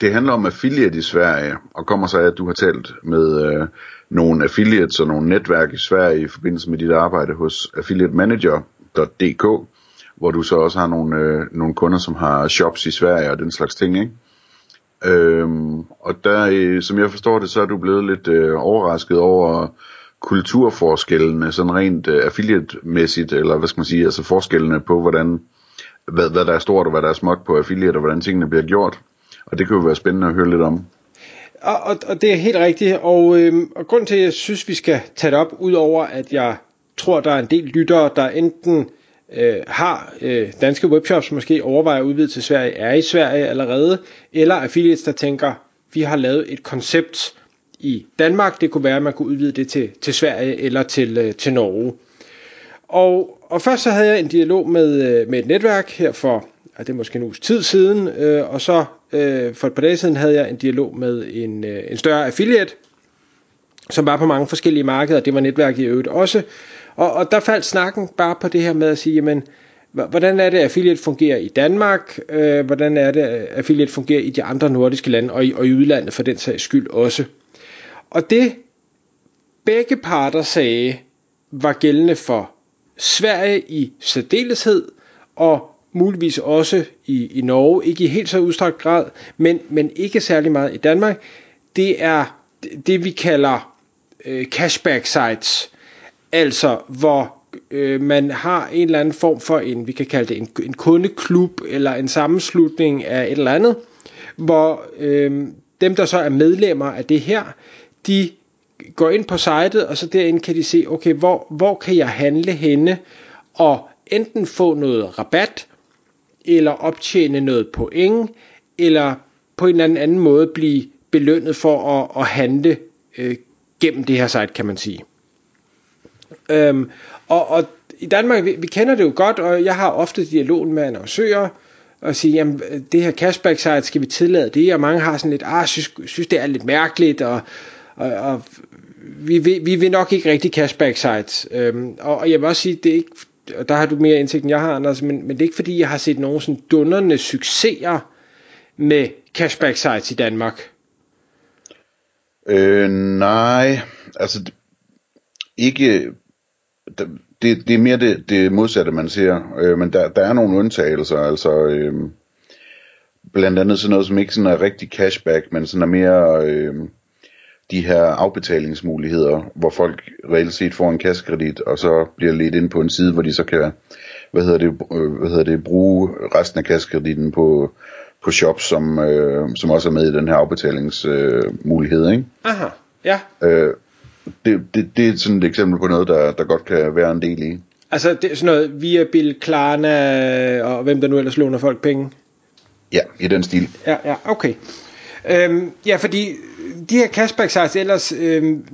det handler om affiliate i Sverige, og kommer så af, at du har talt med øh, nogle affiliates og nogle netværk i Sverige i forbindelse med dit arbejde hos affiliatemanager.dk, hvor du så også har nogle, øh, nogle kunder, som har shops i Sverige og den slags ting, ikke? Øhm, og der, øh, som jeg forstår det, så er du blevet lidt øh, overrasket over kulturforskellene, sådan rent øh, affiliate-mæssigt, eller hvad skal man sige, altså forskellene på, hvordan, hvad, hvad der er stort og hvad der er småt på affiliate, og hvordan tingene bliver gjort. Og det kan jo være spændende at høre lidt om. Og, og, og det er helt rigtigt, og, øhm, og grund til, at jeg synes, vi skal tage det op, udover at jeg tror, der er en del lyttere, der enten øh, har øh, danske webshops, måske overvejer at udvide til Sverige, er i Sverige allerede, eller affiliates, der tænker, vi har lavet et koncept i Danmark, det kunne være, at man kunne udvide det til, til Sverige eller til, øh, til Norge. Og, og først så havde jeg en dialog med, øh, med et netværk her for, og det er måske en uges tid siden, øh, og så øh, for et par dage siden havde jeg en dialog med en, øh, en større affiliate, som var på mange forskellige markeder, det var netværket i øvrigt også, og, og der faldt snakken bare på det her med at sige, jamen, hvordan er det, affiliate fungerer i Danmark, øh, hvordan er det, affiliate fungerer i de andre nordiske lande, og i, og i udlandet for den sags skyld også. Og det begge parter sagde, var gældende for Sverige i særdeleshed, og muligvis også i, i Norge, ikke i helt så udstrakt grad, men, men ikke særlig meget i Danmark, det er det, vi kalder øh, cashback sites, altså hvor øh, man har en eller anden form for en, vi kan kalde det en, en kundeklub, eller en sammenslutning af et eller andet, hvor øh, dem, der så er medlemmer af det her, de går ind på sitet, og så derinde kan de se, okay, hvor, hvor kan jeg handle henne, og enten få noget rabat, eller optjene noget point, eller på en eller anden måde blive belønnet for at, at handle øh, gennem det her site, kan man sige. Øhm, og, og i Danmark, vi, vi kender det jo godt, og jeg har ofte dialog med annoncører, og sige, jamen det her cashback site, skal vi tillade det? Og mange har sådan lidt, ah, synes, synes det er lidt mærkeligt, og, og, og vi, vi, vi vil nok ikke rigtig cashback sites. Øhm, og, og jeg vil også sige, det er ikke, og der har du mere indsigt end jeg har, Anders, men, men det er ikke fordi, jeg har set nogen sådan dunderne succeser med cashback sites i Danmark. Øh, nej, altså ikke, det, det er mere det, det modsatte, man ser, øh, men der, der er nogle undtagelser, altså øh, blandt andet sådan noget, som ikke sådan er rigtig cashback, men sådan er mere øh, de her afbetalingsmuligheder, hvor folk reelt set får en kassekredit, og så bliver ledt ind på en side, hvor de så kan, hvad hedder det, øh, hvad hedder det bruge resten af kassekreditten på, på shops, som, øh, som også er med i den her afbetalingsmulighed, øh, ikke? Aha, ja. Øh, det, det, det er sådan et eksempel på noget, der, der godt kan være en del i. Altså det er sådan noget via Bill Klarna og hvem der nu ellers låner folk penge? Ja, i den stil. Ja, ja, okay. Øhm, ja, fordi de her cashback sites ellers, øhm,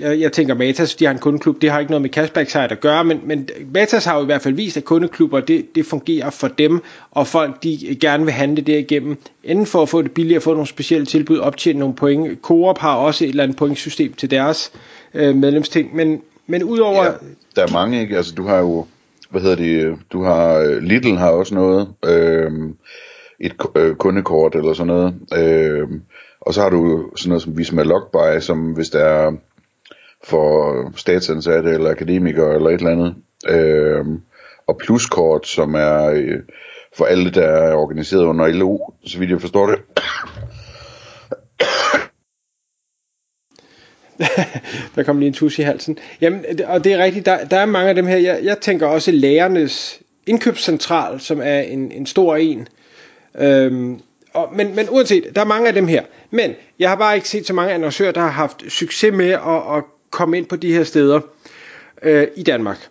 jeg, jeg tænker Matas, de har en kundeklub, det har ikke noget med cashback site at gøre, men, men Matas har jo i hvert fald vist, at kundeklubber, det, det fungerer for dem, og folk de gerne vil handle derigennem, enten for at få det billigere, få nogle specielle tilbud, optjene nogle point. Coop har også et eller andet pointsystem til deres øh, medlemsting, men, men udover... Ja, der er mange, ikke? Altså du har jo, hvad hedder det, du har, øh, Lidl har også noget, øh, et øh, kundekort eller sådan noget, øh, og så har du sådan noget som Visma Logbuy, som hvis der er for statsansatte eller akademikere eller et eller andet. Øh, og pluskort, som er øh, for alle, der er organiseret under LO, så vidt jeg forstår det. der kom lige en tus i halsen. Jamen, og det er rigtigt, der, der er mange af dem her. Jeg, jeg tænker også lærernes indkøbscentral, som er en, en stor en. Øhm, og, men, men uanset, der er mange af dem her. Men jeg har bare ikke set så mange annoncører, der har haft succes med at, at komme ind på de her steder øh, i Danmark.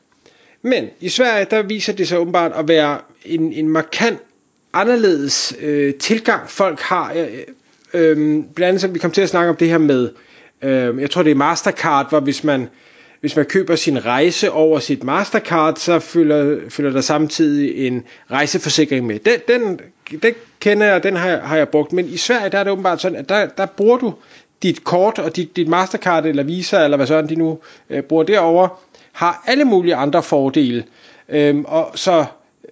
Men i Sverige, der viser det sig åbenbart at være en, en markant anderledes øh, tilgang, folk har. Øh, øh, blandt andet, så vi kom til at snakke om det her med, øh, jeg tror det er Mastercard, hvor hvis man, hvis man køber sin rejse over sit Mastercard, så følger, følger der samtidig en rejseforsikring med. Den, den, den kender jeg, den har, har jeg brugt, men i Sverige der er det åbenbart sådan, at der, der bruger du dit kort og dit, dit Mastercard eller Visa, eller hvad sådan de nu øh, bruger derover har alle mulige andre fordele. Øhm, og så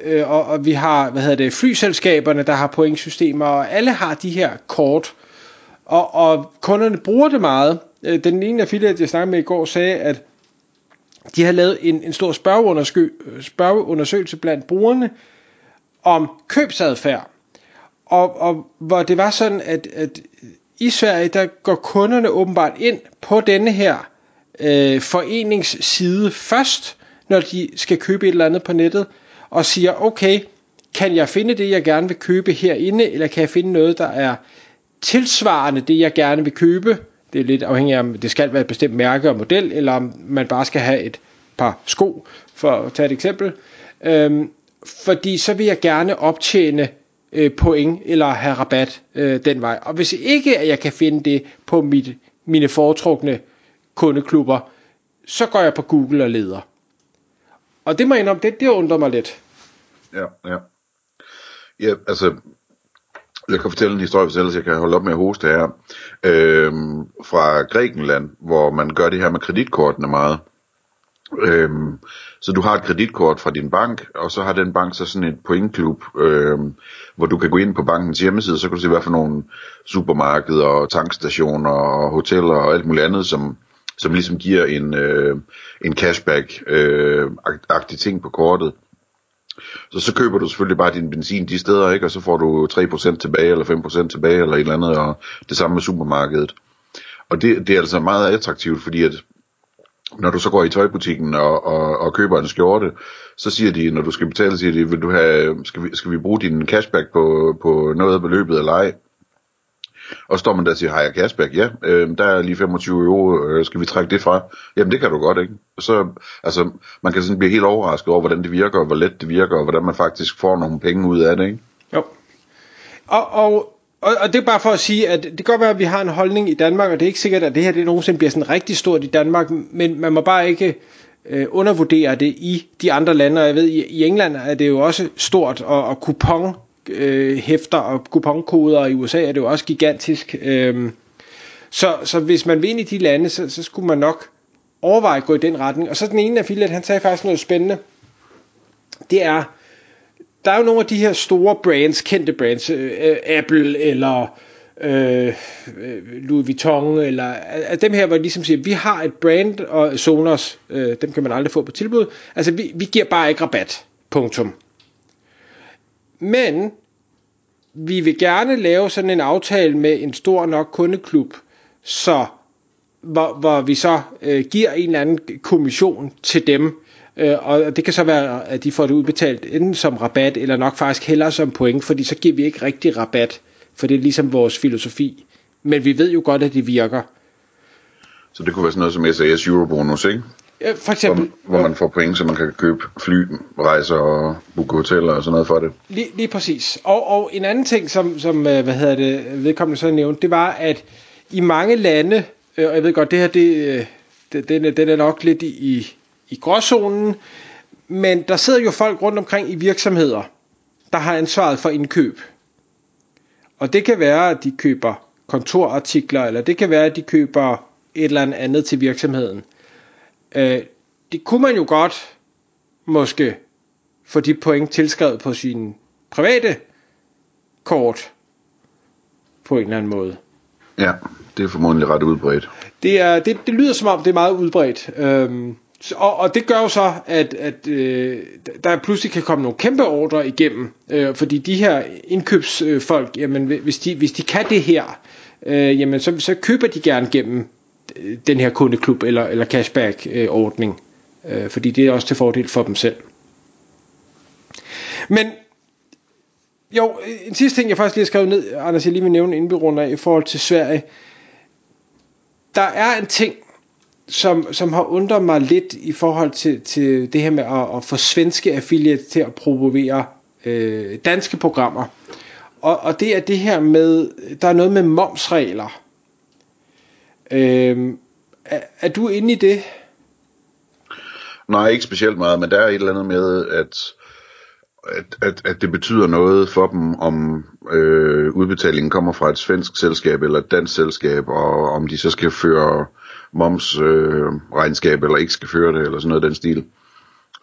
øh, og, og vi har, hvad hedder det, flyselskaberne, der har pointsystemer, og alle har de her kort. Og, og kunderne bruger det meget. Øh, den ene affiliate, jeg snakkede med i går, sagde, at de har lavet en, en stor spørgeundersøgelse blandt brugerne om købsadfærd. Og, og hvor det var sådan, at, at i Sverige, der går kunderne åbenbart ind på denne her øh, foreningsside først, når de skal købe et eller andet på nettet, og siger, okay, kan jeg finde det, jeg gerne vil købe herinde, eller kan jeg finde noget, der er tilsvarende det, jeg gerne vil købe? Det er lidt afhængigt af, om det skal være et bestemt mærke og model, eller om man bare skal have et par sko, for at tage et eksempel. Øhm, fordi så vil jeg gerne optjene øh, point eller have rabat øh, den vej. Og hvis ikke at jeg kan finde det på mit, mine foretrukne kundeklubber, så går jeg på Google og leder. Og det må jeg indrømme, det, det undrer mig lidt. Ja, ja. Ja, altså, jeg kan fortælle en historie, hvis ellers jeg kan holde op med at hoste her. Øhm, fra Grækenland, hvor man gør det her med kreditkortene meget. Øhm, så du har et kreditkort fra din bank, og så har den bank så sådan et pointklub, øhm, hvor du kan gå ind på bankens hjemmeside, så kan du se, hvad for nogle supermarkeder og tankstationer og hoteller og alt muligt andet, som, som ligesom giver en, øh, en cashback-agtig øh, ting på kortet. Så så køber du selvfølgelig bare din benzin de steder, ikke? og så får du 3% tilbage, eller 5% tilbage, eller et eller andet, og det samme med supermarkedet. Og det, det er altså meget attraktivt, fordi at når du så går i tøjbutikken og, og, og køber en skjorte, så siger de, når du skal betale, siger de, vil du have, skal, vi, skal vi bruge din cashback på, på noget af beløbet eller ej? Og står man der og siger, har jeg cashback? Ja, øh, der er lige 25 euro, øh, skal vi trække det fra? Jamen det kan du godt, ikke? Så, altså, man kan sådan blive helt overrasket over, hvordan det virker, og hvor let det virker, og hvordan man faktisk får nogle penge ud af det, ikke? Jo. Og, og, og, og det er bare for at sige, at det kan godt være, at vi har en holdning i Danmark, og det er ikke sikkert, at det her det nogensinde bliver sådan rigtig stort i Danmark, men man må bare ikke øh, undervurdere det i de andre lande, og jeg ved, i, i England er det jo også stort, og, og kupon øh, hæfter og kuponkoder, og i USA er det jo også gigantisk. Øh, så, så hvis man vil ind i de lande, så, så skulle man nok overveje at gå i den retning. Og så den ene affiliate, han sagde faktisk noget spændende. Det er, der er jo nogle af de her store brands, kendte brands, øh, Apple eller øh, øh, Louis Vuitton, eller øh, dem her, hvor de ligesom siger, vi har et brand, og Sonos, øh, dem kan man aldrig få på tilbud, altså vi, vi giver bare ikke rabat, punktum. Men vi vil gerne lave sådan en aftale med en stor nok kundeklub, så hvor, hvor vi så øh, giver en eller anden kommission til dem, øh, og det kan så være, at de får det udbetalt enten som rabat, eller nok faktisk hellere som point, fordi så giver vi ikke rigtig rabat, for det er ligesom vores filosofi. Men vi ved jo godt, at det virker. Så det kunne være sådan noget som SAS Eurobonus, ikke? Ja, for eksempel. Hvor, hvor man får point, så man kan købe fly, rejser og booke hoteller og sådan noget for det. Lige, lige præcis. Og, og en anden ting, som, som øh, hvad hedder det, vedkommende så nævnte, det var, at i mange lande, øh, og jeg ved godt, det her, det, øh, det, den, den er nok lidt i, i gråzonen, men der sidder jo folk rundt omkring i virksomheder, der har ansvaret for indkøb. Og det kan være, at de køber kontorartikler, eller det kan være, at de køber et eller andet til virksomheden. Øh, det kunne man jo godt måske få de point tilskrevet på sin private kort på en eller anden måde. Ja, det er formodentlig ret udbredt. Det, er, det, det lyder som om, det er meget udbredt. Øhm, og, og det gør jo så, at, at øh, der pludselig kan komme nogle kæmpe ordre igennem, øh, fordi de her indkøbsfolk, jamen, hvis, de, hvis de kan det her, øh, jamen, så, så køber de gerne gennem den her kundeklub eller, eller cashback-ordning, øh, fordi det er også til fordel for dem selv. Men jo, en sidste ting, jeg faktisk lige har skrevet ned, Anders, jeg lige vil nævne inden af, i forhold til Sverige. Der er en ting, som, som har undret mig lidt i forhold til, til det her med at, at få svenske affiliates til at promovere øh, danske programmer. og, og det er det her med, der er noget med momsregler. Øhm, er, er du inde i det? Nej, ikke specielt meget, men der er et eller andet med, at, at, at, at det betyder noget for dem, om øh, udbetalingen kommer fra et svensk selskab eller et dansk selskab, og om de så skal føre momsregnskab øh, eller ikke skal føre det, eller sådan noget af den stil.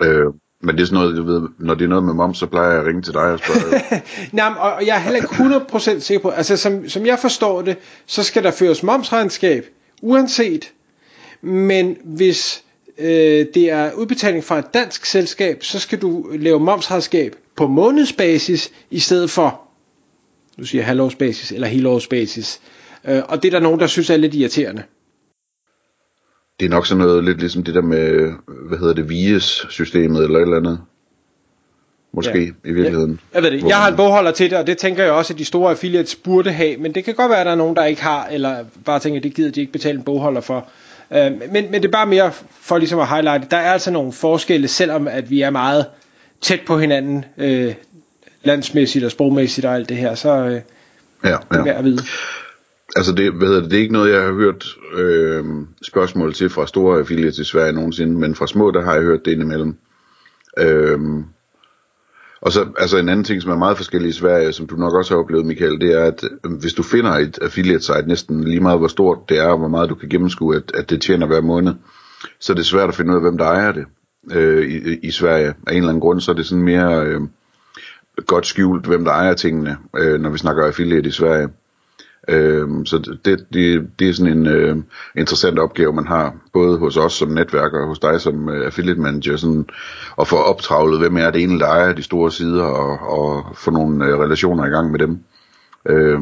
Øh, men det er sådan noget, du ved, når det er noget med moms, så plejer jeg at ringe til dig og spørge. Nej, og jeg er heller ikke 100% sikker på, altså som, som jeg forstår det, så skal der føres momsregnskab, uanset. Men hvis øh, det er udbetaling fra et dansk selskab, så skal du lave momsregnskab på månedsbasis, i stedet for, nu siger jeg halvårsbasis eller helårsbasis. Øh, og det er der nogen, der synes er lidt irriterende. Det er nok sådan noget lidt ligesom det der med, hvad hedder det, VIES-systemet eller et eller andet. Måske ja. i virkeligheden. Ja, jeg ved det. Jeg har en bogholder til det, og det tænker jeg også, at de store affiliates burde have. Men det kan godt være, at der er nogen, der ikke har, eller bare tænker, at det gider de ikke betale en bogholder for. Øh, men, men det er bare mere for ligesom at highlight. Der er altså nogle forskelle, selvom at vi er meget tæt på hinanden, øh, landsmæssigt og sprogmæssigt og alt det her. Så øh, ja, ja. det er værd at vide altså det, hvad hedder det, det er ikke noget, jeg har hørt øh, spørgsmål til fra store affiliates i Sverige nogensinde, men fra små, der har jeg hørt det indimellem. Øh, og så altså en anden ting, som er meget forskellig i Sverige, som du nok også har oplevet, Michael, det er, at øhm, hvis du finder et affiliate site, næsten lige meget hvor stort det er, og hvor meget du kan gennemskue, at, at det tjener hver måned, så er det svært at finde ud af, hvem der ejer det øh, i, i Sverige. Af en eller anden grund, så er det sådan mere øh, godt skjult, hvem der ejer tingene, øh, når vi snakker affiliate i Sverige. Øh, så det, det, det er sådan en øh, interessant opgave, man har, både hos os som netværker og hos dig som øh, affiliate manager, sådan, at få optravlet, hvem er det egentlig, der ejer de store sider, og, og få nogle øh, relationer i gang med dem. Øh,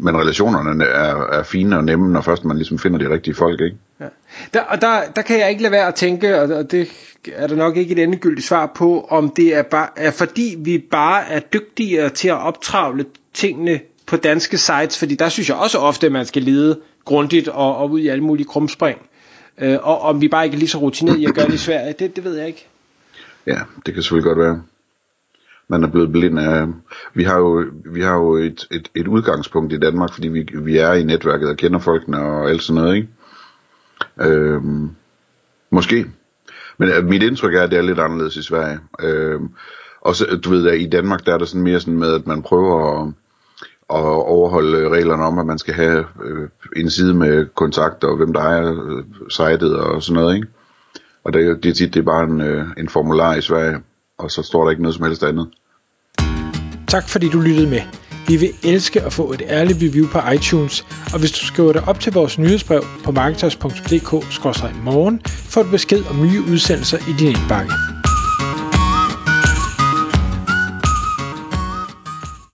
men relationerne er, er fine og nemme, når først man ligesom finder de rigtige folk, ikke? Ja. Der, og der, der kan jeg ikke lade være at tænke, og det er der nok ikke et endegyldigt svar på, om det er, bare, er fordi vi bare er dygtigere til at optravle tingene på danske sites, fordi der synes jeg også ofte, at man skal lede grundigt og, og ud i alle mulige krumspring. Øh, og om vi bare ikke er lige så rutineret i at gøre det i Sverige, det, det ved jeg ikke. Ja, det kan selvfølgelig godt være. Man er blevet blind af... Vi har jo, vi har jo et, et, et udgangspunkt i Danmark, fordi vi, vi er i netværket og kender folkene og alt sådan noget, ikke? Øhm, måske. Men øh, mit indtryk er, at det er lidt anderledes i Sverige. Øhm, og så, du ved, at i Danmark, der er der sådan mere sådan med, at man prøver at at overholde reglerne om, at man skal have øh, en side med kontakter og hvem der ejer øh, sitet og sådan noget, ikke? Og det, det er tit, det er bare en, øh, en formular i Sverige, og så står der ikke noget som helst andet. Tak fordi du lyttede med. Vi vil elske at få et ærligt review på iTunes, og hvis du skriver dig op til vores nyhedsbrev på marketers.dk-morgen, får du besked om nye udsendelser i din indbakke.